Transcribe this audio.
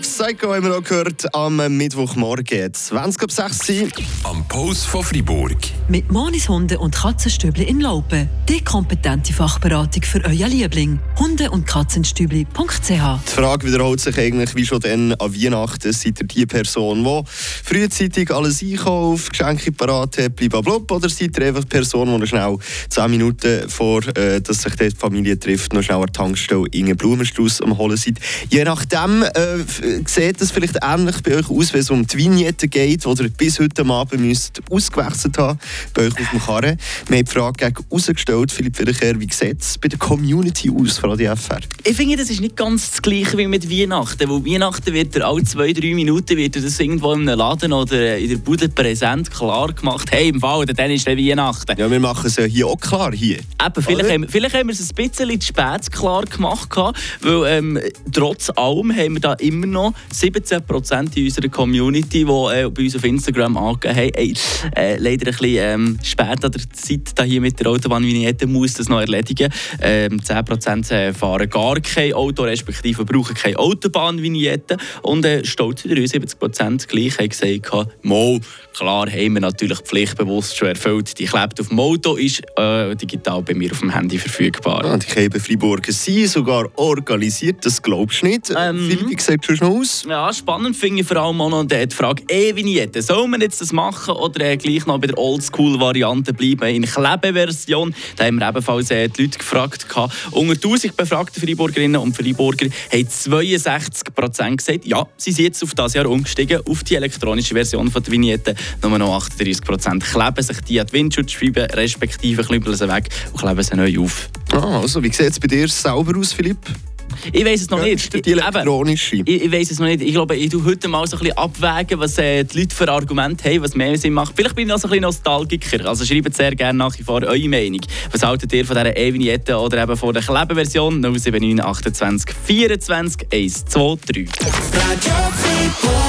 Psycho haben wir auch gehört am Mittwochmorgen. 20 ab 6 Uhr. Am Post von Fribourg. Mit Monis Hunde und Katzenstübli in Laupen. Die kompetente Fachberatung für euer Liebling. Hunde- und Katzenstübli.ch Die Frage wiederholt sich eigentlich wie schon dann an Weihnachten. Seid ihr die Person, die frühzeitig alles einkauft, Geschenke parat hat, blablabla, oder seid ihr einfach die Person, die schnell 10 Minuten vor, äh, dass sich die Familie trifft, noch schnell an der Tankstelle einen Blumenstrauß am holen seid? Je nachdem äh, sieht es vielleicht ähnlich bei euch aus, wenn es um die Vignette geht, die ihr bis heute Abend müsst ausgewechselt haben bei euch auf dem Karren. Wir haben die Frage rausgestellt, Philipp Wiederkehr, wie sieht es bei der Community aus von ADFR? Ich finde, das ist nicht ganz das Gleiche wie mit Weihnachten. Weil Weihnachten wird alle zwei, drei Minuten wird das irgendwo in einem Laden oder in der Bude präsent klar gemacht. Hey, im Fall, dann ist der Weihnachten. Ja, wir machen es ja hier auch klar. Hier. Eben, vielleicht, haben, vielleicht haben wir es ein bisschen zu spät klar gemacht, weil ähm, trotz allem haben wir da immer noch 17% in unserer Community, die äh, bei uns auf Instagram angegeben haben, äh, leider ein bisschen ähm, spät an der Zeit da hier mit der Autobahnvignette muss das noch erledigen. Ähm, 10% fahren gar kein Auto, respektive brauchen keine Autobahnvignette und äh, stolz 73% gleich haben gesagt, mal, klar haben wir natürlich pflichtbewusst schon erfüllt. Die klebt auf dem Auto, ist äh, digital bei mir auf dem Handy verfügbar. Ah, die haben Freiburger sind sogar organisiert, das glaubst du nicht. Ähm, Philipp, schon aus? Ja, spannend finde ich vor allem auch noch die Frage E-Vignette. Soll man jetzt das machen oder äh, gleich noch bei der Oldschool-Variante bleiben, in Klebeversion? Da haben wir ebenfalls äh, die Leute gefragt. Gehabt. Unter 1000 befragten Freiburgerinnen und Freiburger haben 62% gesagt, ja, sie sind jetzt auf das Jahr umgestiegen, auf die elektronische Version von der Vignette. Nur noch 38% kleben sich die an die Windschutzscheibe, respektive klüppeln sie weg und kleben sie neu auf. Ah, also, wie sieht es bei dir sauber aus, Philipp? Ich weiß es noch nicht. die elektronische? Ich, ich weiß es noch nicht. Ich glaube, ich tue heute mal so ein bisschen abwägen, was äh, die Leute für Argumente haben, was mehr Sinn macht. Vielleicht bin ich auch so ein bisschen Nostalgiker. Also schreibt sehr gerne nach wie vor eure Meinung. Was haltet ihr von dieser E-Vignette oder eben von der Klebeversion 079 28 24 1, 2, 3?